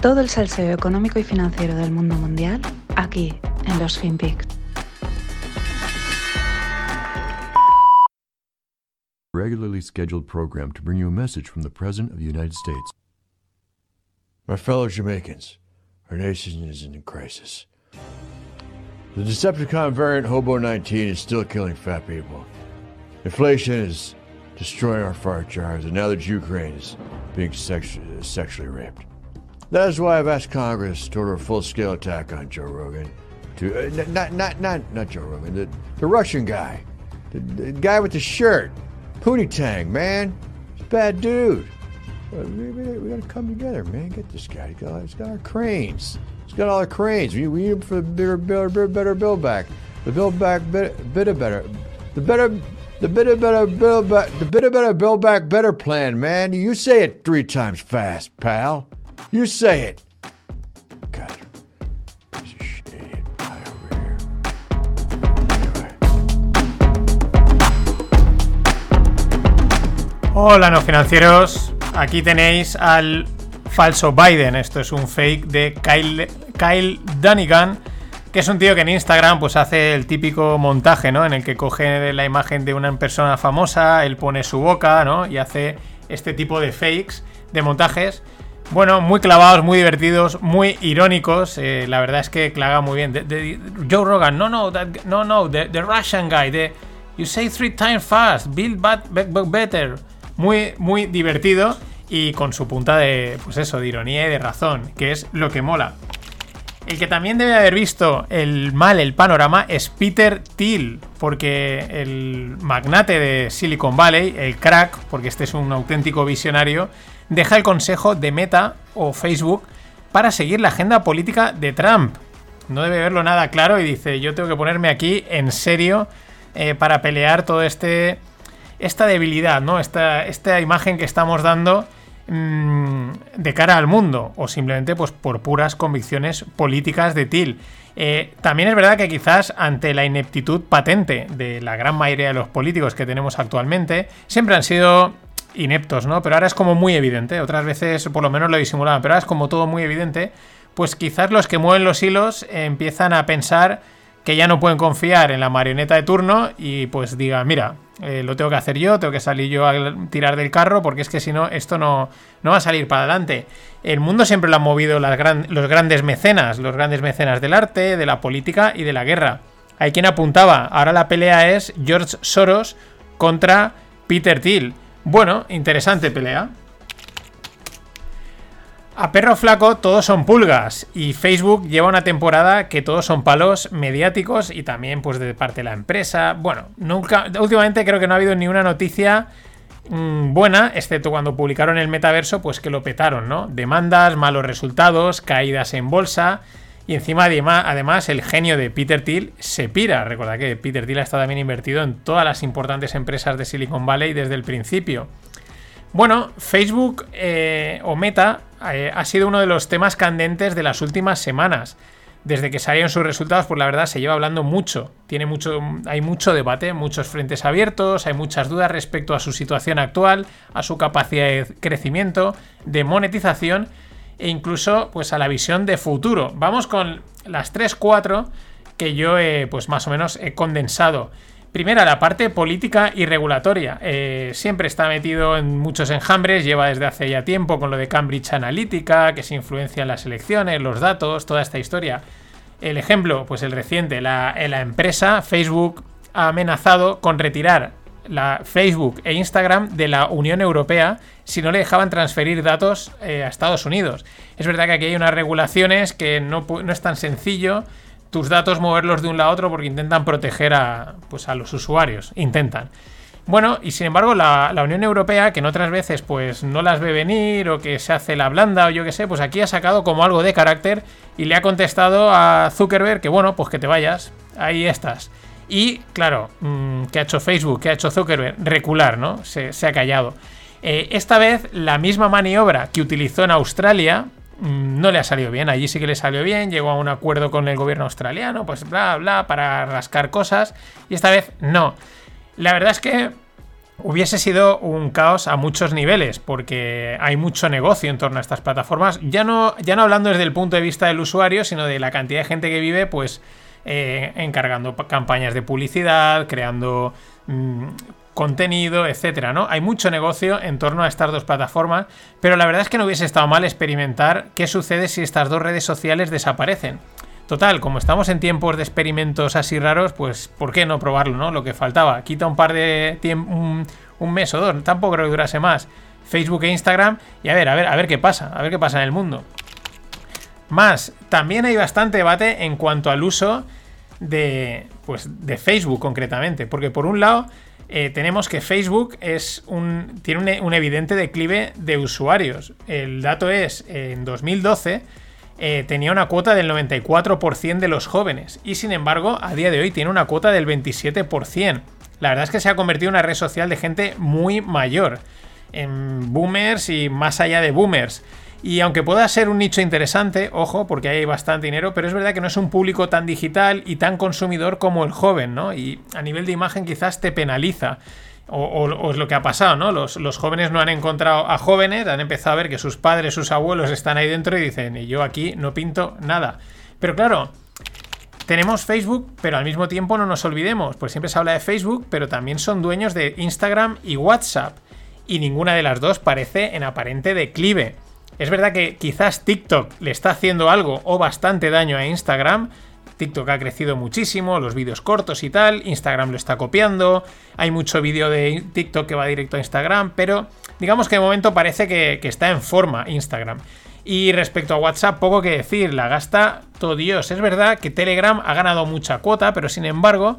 Todo el salseo económico y financiero del mundo mundial aquí en los FinPix. regularly scheduled program to bring you a message from the President of the United States. My fellow Jamaicans, our nation is in crisis. The Decepticon variant Hobo 19 is still killing fat people. Inflation is destroying our fart jars, and now the Ukraine is being sexu- sexually raped. That is why I've asked Congress to order a full-scale attack on Joe Rogan. To uh, not not not not Joe Rogan, the, the Russian guy, the, the guy with the shirt, Pootie Tang, man, he's a bad dude. Uh, We, we, we gotta come together, man. Get this guy. He's got, he's got our cranes. He's got all our cranes. We, we need him for the bigger, better, better build back. The build back bit, bit of better. The better, the bit of better build back. The bit of better build back better plan, man. You say it three times fast, pal. You say it. Hola no financieros, aquí tenéis al falso Biden, esto es un fake de Kyle, Kyle Dunnigan, que es un tío que en Instagram pues hace el típico montaje, ¿no? En el que coge la imagen de una persona famosa, él pone su boca, ¿no? Y hace este tipo de fakes, de montajes. Bueno, muy clavados, muy divertidos, muy irónicos. eh, la verdad es que claga muy bien. Joe Rogan, no, no, no, no, the, Russian guy, the, you say three times fast, build be- better. Muy, muy divertido y con su punta de, pues eso, de ironía y de razón, que es lo que mola. El que también debe haber visto el mal, el panorama, es Peter Thiel, porque el magnate de Silicon Valley, el crack, porque este es un auténtico visionario, deja el consejo de Meta o Facebook para seguir la agenda política de Trump. No debe verlo nada claro y dice, yo tengo que ponerme aquí en serio eh, para pelear todo este esta debilidad, ¿no? Esta, esta imagen que estamos dando mm, de cara al mundo, o simplemente pues por puras convicciones políticas de Til. Eh, también es verdad que quizás ante la ineptitud patente de la gran mayoría de los políticos que tenemos actualmente, siempre han sido ineptos, ¿no? Pero ahora es como muy evidente, otras veces por lo menos lo disimulaban, pero ahora es como todo muy evidente, pues quizás los que mueven los hilos empiezan a pensar que ya no pueden confiar en la marioneta de turno y pues digan, mira, eh, lo tengo que hacer yo, tengo que salir yo a tirar del carro porque es que si no, esto no, no va a salir para adelante. El mundo siempre lo han movido las los grandes mecenas, los grandes mecenas del arte, de la política y de la guerra. Hay quien apuntaba, ahora la pelea es George Soros contra Peter Thiel. Bueno, interesante pelea. A perro flaco todos son pulgas y Facebook lleva una temporada que todos son palos mediáticos y también pues de parte de la empresa. Bueno, nunca últimamente creo que no ha habido ni una noticia mm, buena, excepto cuando publicaron el metaverso, pues que lo petaron, ¿no? Demandas, malos resultados, caídas en bolsa y encima además el genio de Peter Thiel se pira. Recuerda que Peter Thiel ha estado también invertido en todas las importantes empresas de Silicon Valley desde el principio. Bueno, Facebook eh, o Meta eh, ha sido uno de los temas candentes de las últimas semanas. Desde que salieron sus resultados, pues la verdad se lleva hablando mucho. Tiene mucho, hay mucho debate, muchos frentes abiertos, hay muchas dudas respecto a su situación actual, a su capacidad de crecimiento, de monetización e incluso pues a la visión de futuro. Vamos con las 3-4 que yo pues más o menos he condensado. Primera, la parte política y regulatoria. Eh, siempre está metido en muchos enjambres, lleva desde hace ya tiempo con lo de Cambridge Analytica, que se influencia en las elecciones, los datos, toda esta historia. El ejemplo, pues el reciente, la, la empresa Facebook ha amenazado con retirar la Facebook e Instagram de la Unión Europea si no le dejaban transferir datos eh, a Estados Unidos. Es verdad que aquí hay unas regulaciones que no, no es tan sencillo tus datos moverlos de un lado a otro porque intentan proteger a, pues, a los usuarios. Intentan. Bueno, y sin embargo, la, la Unión Europea, que en otras veces pues no las ve venir o que se hace la blanda o yo qué sé, pues aquí ha sacado como algo de carácter y le ha contestado a Zuckerberg que bueno, pues que te vayas, ahí estás. Y claro, mm, ¿qué ha hecho Facebook? ¿Qué ha hecho Zuckerberg? Recular, ¿no? Se, se ha callado. Eh, esta vez la misma maniobra que utilizó en Australia mm, no le ha salido bien. Allí sí que le salió bien, llegó a un acuerdo con el gobierno australiano, pues bla, bla, para rascar cosas. Y esta vez no. La verdad es que hubiese sido un caos a muchos niveles, porque hay mucho negocio en torno a estas plataformas, ya no, ya no hablando desde el punto de vista del usuario, sino de la cantidad de gente que vive, pues eh, encargando campañas de publicidad, creando mm, contenido, etcétera, ¿no? Hay mucho negocio en torno a estas dos plataformas, pero la verdad es que no hubiese estado mal experimentar qué sucede si estas dos redes sociales desaparecen. Total, como estamos en tiempos de experimentos así raros, pues ¿por qué no probarlo, no? Lo que faltaba. Quita un par de tiempo, un, mes o dos, tampoco creo que durase más. Facebook e Instagram y a ver, a ver, a ver qué pasa, a ver qué pasa en el mundo. Más, también hay bastante debate en cuanto al uso de, pues, de Facebook concretamente, porque por un lado eh, tenemos que Facebook es un, tiene un, evidente declive de usuarios. El dato es, en 2012 eh, tenía una cuota del 94% de los jóvenes y sin embargo a día de hoy tiene una cuota del 27%. La verdad es que se ha convertido en una red social de gente muy mayor, en boomers y más allá de boomers. Y aunque pueda ser un nicho interesante, ojo, porque hay bastante dinero, pero es verdad que no es un público tan digital y tan consumidor como el joven, ¿no? Y a nivel de imagen quizás te penaliza. O, es lo que ha pasado, ¿no? Los, jóvenes no han encontrado a jóvenes, han empezado a ver que sus padres, sus abuelos están ahí dentro y dicen, y yo aquí no pinto nada. Pero claro, tenemos Facebook, pero al mismo tiempo no nos olvidemos, pues siempre se habla de Facebook, pero también son dueños de Instagram y WhatsApp. Y ninguna de las dos parece en aparente declive. Es verdad que quizás TikTok le está haciendo algo o bastante daño a Instagram, TikTok ha crecido muchísimo, los vídeos cortos y tal, Instagram lo está copiando, hay mucho vídeo de TikTok que va directo a Instagram, pero digamos que de momento parece que, está en forma Instagram. Y respecto a WhatsApp, poco que decir, la gasta todo Dios. Es verdad que Telegram ha ganado mucha cuota, pero sin embargo,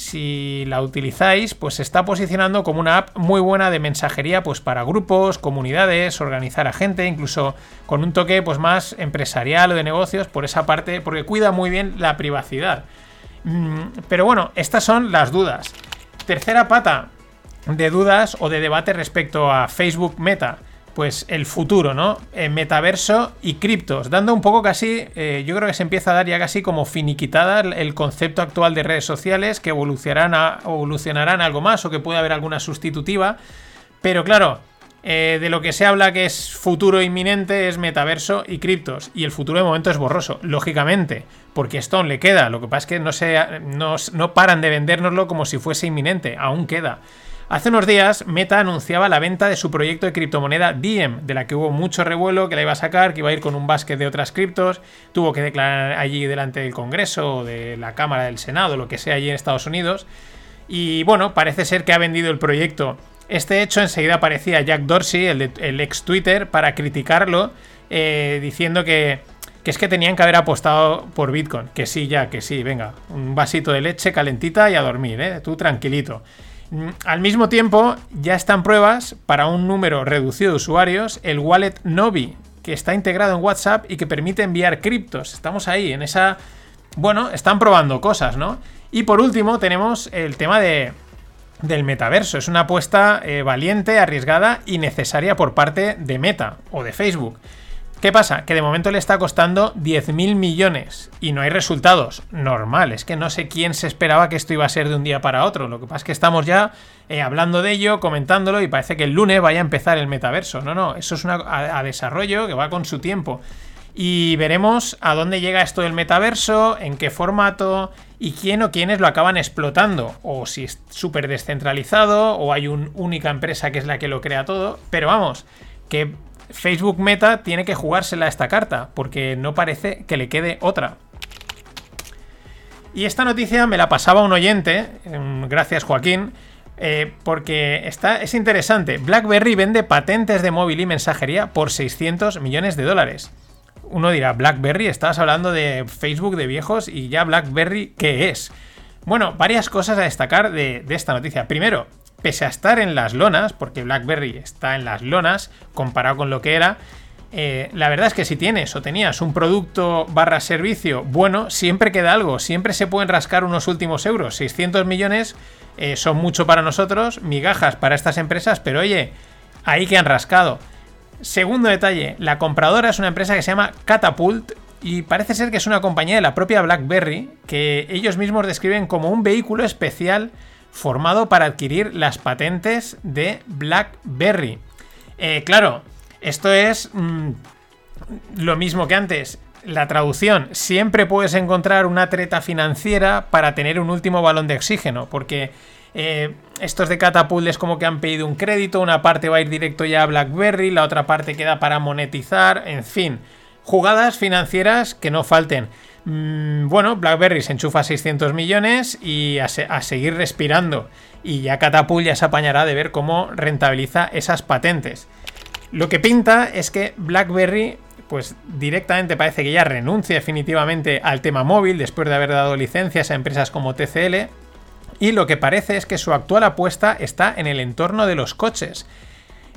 si la utilizáis, pues se está posicionando como una app muy buena de mensajería pues para grupos, comunidades, organizar a gente, incluso con un toque pues más empresarial o de negocios por esa parte, porque cuida muy bien la privacidad. Mm, pero bueno, estas son las dudas. Tercera pata de dudas o de debate respecto a Facebook Meta pues el futuro, ¿no? En metaverso y criptos, dando un poco casi, eh, yo creo que se empieza a dar ya casi como finiquitada el concepto actual de redes sociales que evolucionarán, a, evolucionarán algo más o que puede haber alguna sustitutiva. Pero claro, eh, de lo que se habla que es futuro inminente es metaverso y criptos. Y el futuro de momento es borroso, lógicamente, porque esto aún le queda. Lo que pasa es que no, se, no, no paran de vendérnoslo como si fuese inminente, aún queda. Hace unos días, Meta anunciaba la venta de su proyecto de criptomoneda Diem, de la que hubo mucho revuelo, que la iba a sacar, que iba a ir con un básquet de otras criptos, tuvo que declarar allí delante del Congreso o de la Cámara del Senado, lo que sea allí en Estados Unidos. Y bueno, parece ser que ha vendido el proyecto. Este hecho enseguida aparecía Jack Dorsey, el, ex Twitter, para criticarlo, eh, diciendo que, que es que tenían que haber apostado por Bitcoin. Que sí, ya, que sí, venga, un vasito de leche calentita y a dormir, ¿eh? Tú tranquilito. Mm, al mismo tiempo, ya están pruebas para un número reducido de usuarios, el wallet Novi, que está integrado en WhatsApp y que permite enviar criptos. Estamos ahí, en esa... Bueno, están probando cosas, ¿no? Y por último tenemos el tema de, del metaverso. Es una apuesta eh, valiente, arriesgada y necesaria por parte de Meta o de Facebook. ¿Qué pasa? Que de momento le está costando 10.000 millones y no hay resultados. Normal, es que no sé quién se esperaba que esto iba a ser de un día para otro. Lo que pasa es que estamos ya eh, hablando de ello, comentándolo y parece que el lunes vaya a empezar el metaverso. No, no, eso es una, a, desarrollo que va con su tiempo. Y veremos a dónde llega esto del metaverso, en qué formato y quién o quiénes lo acaban explotando. O si es súper descentralizado o hay una única empresa que es la que lo crea todo. Pero vamos, que Facebook Meta tiene que jugársela esta carta, porque no parece que le quede otra. Y esta noticia me la pasaba un oyente, em, gracias Joaquín, eh, porque está, es interesante. BlackBerry vende patentes de móvil y mensajería por 600 millones de dólares. Uno dirá, BlackBerry, estabas hablando de Facebook de viejos y ya BlackBerry, ¿qué es? Bueno, varias cosas a destacar de, de esta noticia. Primero, pese a estar en las lonas, porque BlackBerry está en las lonas comparado con lo que era, eh, la verdad es que si tienes o tenías un producto barra servicio bueno, siempre queda algo, siempre se pueden rascar unos últimos euros. 600 millones eh, son mucho para nosotros, migajas para estas empresas, pero oye, ahí que han rascado. Segundo detalle, la compradora es una empresa que se llama Catapult y parece ser que es una compañía de la propia BlackBerry que ellos mismos describen como un vehículo especial formado para adquirir las patentes de BlackBerry. Eh, claro, esto es mm, lo mismo que antes. La traducción, siempre puedes encontrar una treta financiera para tener un último balón de oxígeno, porque eh, estos de Catapult es como que han pedido un crédito, una parte va a ir directo ya a BlackBerry, la otra parte queda para monetizar, en fin, jugadas financieras que no falten. Mm, bueno, BlackBerry se enchufa 600 millones y a, seguir respirando. Y ya Catapult ya se apañará de ver cómo rentabiliza esas patentes. Lo que pinta es que BlackBerry, pues directamente parece que ya renuncia definitivamente al tema móvil después de haber dado licencias a empresas como TCL. Y lo que parece es que su actual apuesta está en el entorno de los coches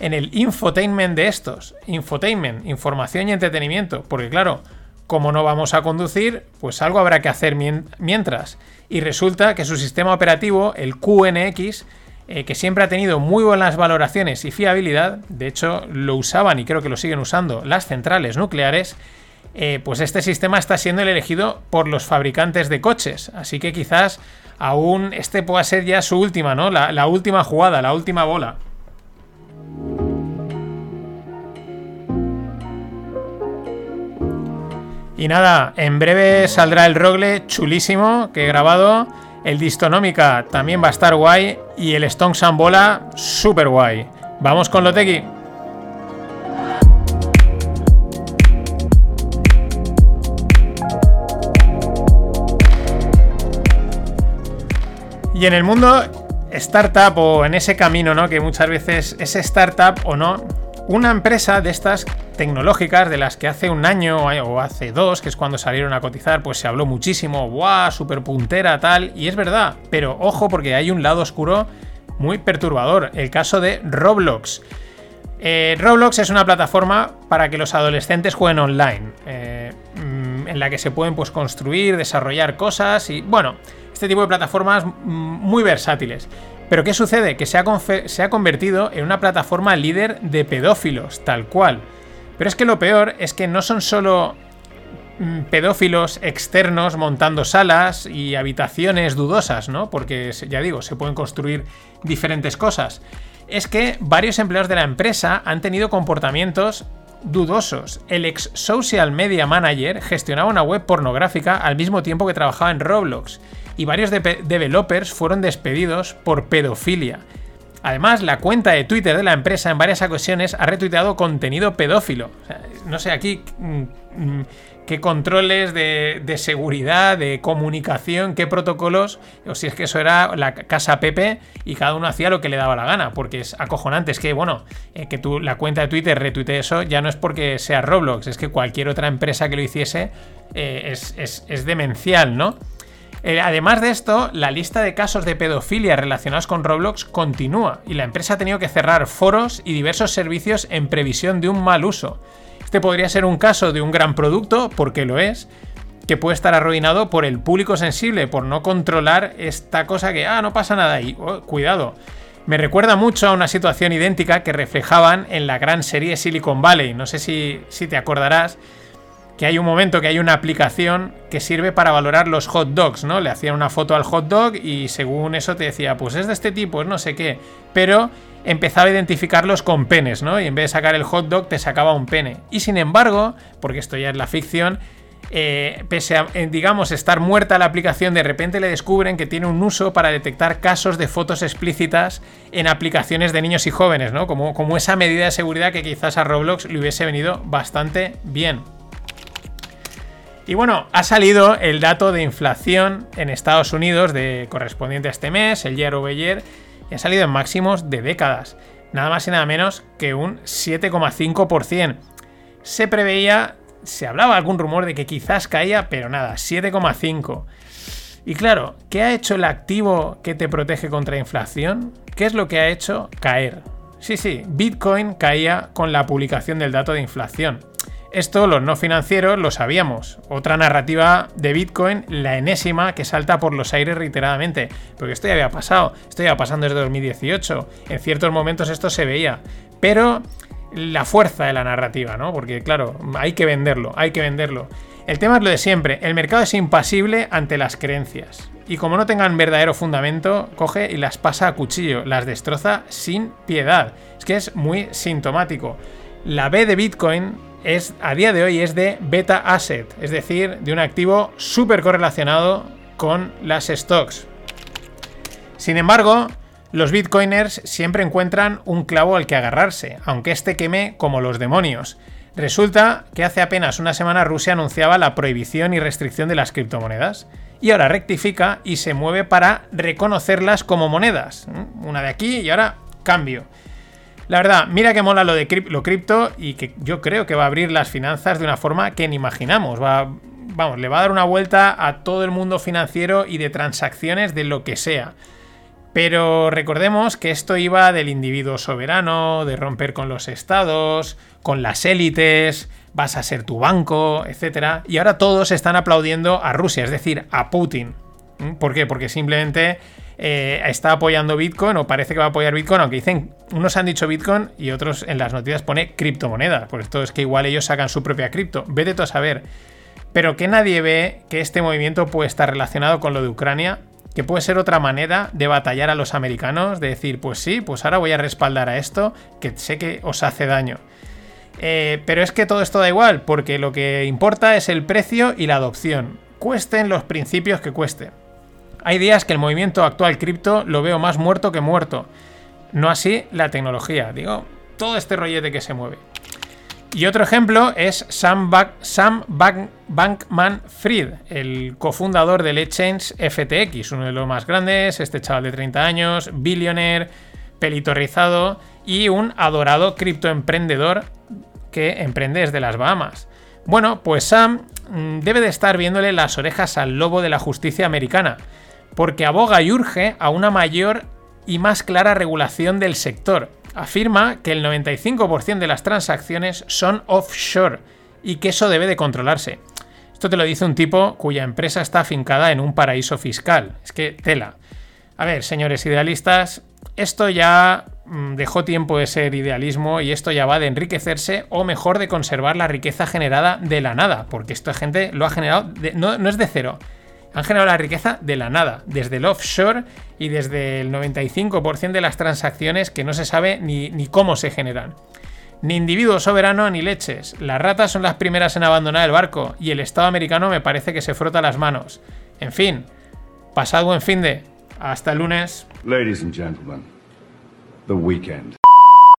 en el infotainment de estos. Infotainment, información y entretenimiento. Porque claro, como no vamos a conducir, pues algo habrá que hacer mientras. Y resulta que su sistema operativo, el QNX, eh, que siempre ha tenido muy buenas valoraciones y fiabilidad, de hecho lo usaban y creo que lo siguen usando las centrales nucleares, eh, pues este sistema está siendo el elegido por los fabricantes de coches. Así que quizás aún este pueda ser ya su última, ¿no? la última jugada, la última bola. Y nada, en breve saldrá el Rogle chulísimo que he grabado. El Distonómica también va a estar guay. Y el Stone Sambola, super guay. Vamos con Loteki. Y en el mundo startup o en ese camino, ¿no? Que muchas veces es startup o no, una empresa de estas tecnológicas, de las que hace un año o hace dos, que es cuando salieron a cotizar, pues se habló muchísimo, ¡guau! Super puntera, tal, y es verdad, pero ojo porque hay un lado oscuro muy perturbador, el caso de Roblox. Eh, Roblox es una plataforma para que los adolescentes jueguen online, eh, mm, en la que se pueden pues, construir, desarrollar cosas y, bueno, este tipo de plataformas mm, muy versátiles. Pero ¿qué sucede? Que se ha, se ha convertido en una plataforma líder de pedófilos, tal cual. Pero es que lo peor es que no son solo mm, pedófilos externos montando salas y habitaciones dudosas, ¿no? Porque ya digo, se pueden construir diferentes cosas. Es que varios empleados de la empresa han tenido comportamientos dudosos. El ex social media manager gestionaba una web pornográfica al mismo tiempo que trabajaba en Roblox y varios developers fueron despedidos por pedofilia. Además, la cuenta de Twitter de la empresa en varias ocasiones ha retuiteado contenido pedófilo. no sé aquí mm, mm, qué controles de, seguridad, de comunicación, qué protocolos, o si es que eso era la casa Pepe y cada uno hacía lo que le daba la gana, porque es acojonante. Es que, bueno, eh, que tú, la cuenta de Twitter retuite eso ya no es porque sea Roblox, es que cualquier otra empresa que lo hiciese eh, es demencial, ¿no? Eh, además de esto, la lista de casos de pedofilia relacionados con Roblox continúa y la empresa ha tenido que cerrar foros y diversos servicios en previsión de un mal uso. Este podría ser un caso de un gran producto, porque lo es, que puede estar arruinado por el público sensible, por no controlar esta cosa que, ah, no pasa nada ahí, oh, cuidado. Me recuerda mucho a una situación idéntica que reflejaban en la gran serie Silicon Valley. No sé si, si te acordarás que hay un momento que hay una aplicación que sirve para valorar los hot dogs, ¿no? Le hacían una foto al hot dog y según eso te decía, pues es de este tipo, es no sé qué. Pero empezaba a identificarlos con penes, ¿no? Y en vez de sacar el hot dog te sacaba un pene. Y sin embargo, porque esto ya es la ficción, eh, pese a, eh, digamos, estar muerta la aplicación, de repente le descubren que tiene un uso para detectar casos de fotos explícitas en aplicaciones de niños y jóvenes, ¿no? Como, como esa medida de seguridad que quizás a Roblox le hubiese venido bastante bien. Y bueno, ha salido el dato de inflación en Estados Unidos de correspondiente a este mes, el year over year, y ha salido en máximos de décadas, nada más y nada menos que un 7,5%. Se preveía, se hablaba algún rumor de que quizás caía, pero nada, 7,5%. Y claro, ¿qué ha hecho el activo que te protege contra inflación? ¿Qué es lo que ha hecho caer? Sí, sí, Bitcoin caía con la publicación del dato de inflación. Esto los no financieros lo sabíamos. Otra narrativa de Bitcoin, la enésima, que salta por los aires reiteradamente. Porque esto ya había pasado, esto ya pasando desde 2018. En ciertos momentos esto se veía. Pero la fuerza de la narrativa, ¿no? Porque claro, hay que venderlo, hay que venderlo. El tema es lo de siempre, el mercado es impasible ante las creencias. Y como no tengan verdadero fundamento, coge y las pasa a cuchillo, las destroza sin piedad. Es que es muy sintomático. La B de Bitcoin es, a día de hoy es de beta asset, es decir, de un activo súper correlacionado con las stocks. Sin embargo, los bitcoiners siempre encuentran un clavo al que agarrarse, aunque este queme como los demonios. Resulta que hace apenas una semana Rusia anunciaba la prohibición y restricción de las criptomonedas y ahora rectifica y se mueve para reconocerlas como monedas. Una de aquí y ahora cambio. La verdad, mira que mola lo de lo cripto y que yo creo que va a abrir las finanzas de una forma que ni imaginamos. Va, vamos, le va a dar una vuelta a todo el mundo financiero y de transacciones de lo que sea. Pero recordemos que esto iba del individuo soberano, de romper con los estados, con las élites, vas a ser tu banco, etc. Y ahora todos están aplaudiendo a Rusia, es decir, a Putin. ¿Mm? ¿Por qué? Porque simplemente eh, está apoyando Bitcoin o parece que va a apoyar Bitcoin, aunque dicen, unos han dicho Bitcoin y otros en las noticias pone criptomoneda. Por esto es que igual ellos sacan su propia cripto. Vete tú a saber. Pero que nadie ve que este movimiento puede estar relacionado con lo de Ucrania que puede ser otra manera de batallar a los americanos, de decir, pues sí, pues ahora voy a respaldar a esto, que sé que os hace daño. Eh, pero es que todo esto da igual, porque lo que importa es el precio y la adopción, cuesten los principios que cueste. Hay días que el movimiento actual cripto lo veo más muerto que muerto, no así la tecnología, digo, todo este rollete que se mueve. Y otro ejemplo es Sam, Bankman Fried, el cofundador del exchange FTX, uno de los más grandes, este chaval de 30 años, billionaire, pelito rizado y un adorado criptoemprendedor que emprende desde las Bahamas. Bueno, pues Sam mm, debe de estar viéndole las orejas al lobo de la justicia americana, porque aboga y urge a una mayor y más clara regulación del sector afirma que el 95% de las transacciones son offshore y que eso debe de controlarse. Esto te lo dice un tipo cuya empresa está afincada en un paraíso fiscal. Es que tela. A ver, señores idealistas, esto ya mm, dejó tiempo de ser idealismo y esto ya va de enriquecerse o mejor de conservar la riqueza generada de la nada, porque esta gente lo ha generado, no, no es de cero, han generado la riqueza de la nada, desde el offshore y desde el 95% de las transacciones que no se sabe ni, ni cómo se generan. Ni individuo soberano ni leches. Las ratas son las primeras en abandonar el barco y el Estado americano me parece que se frota las manos. En fin, pasad buen fin de. Hasta el lunes. Ladies and gentlemen, the weekend.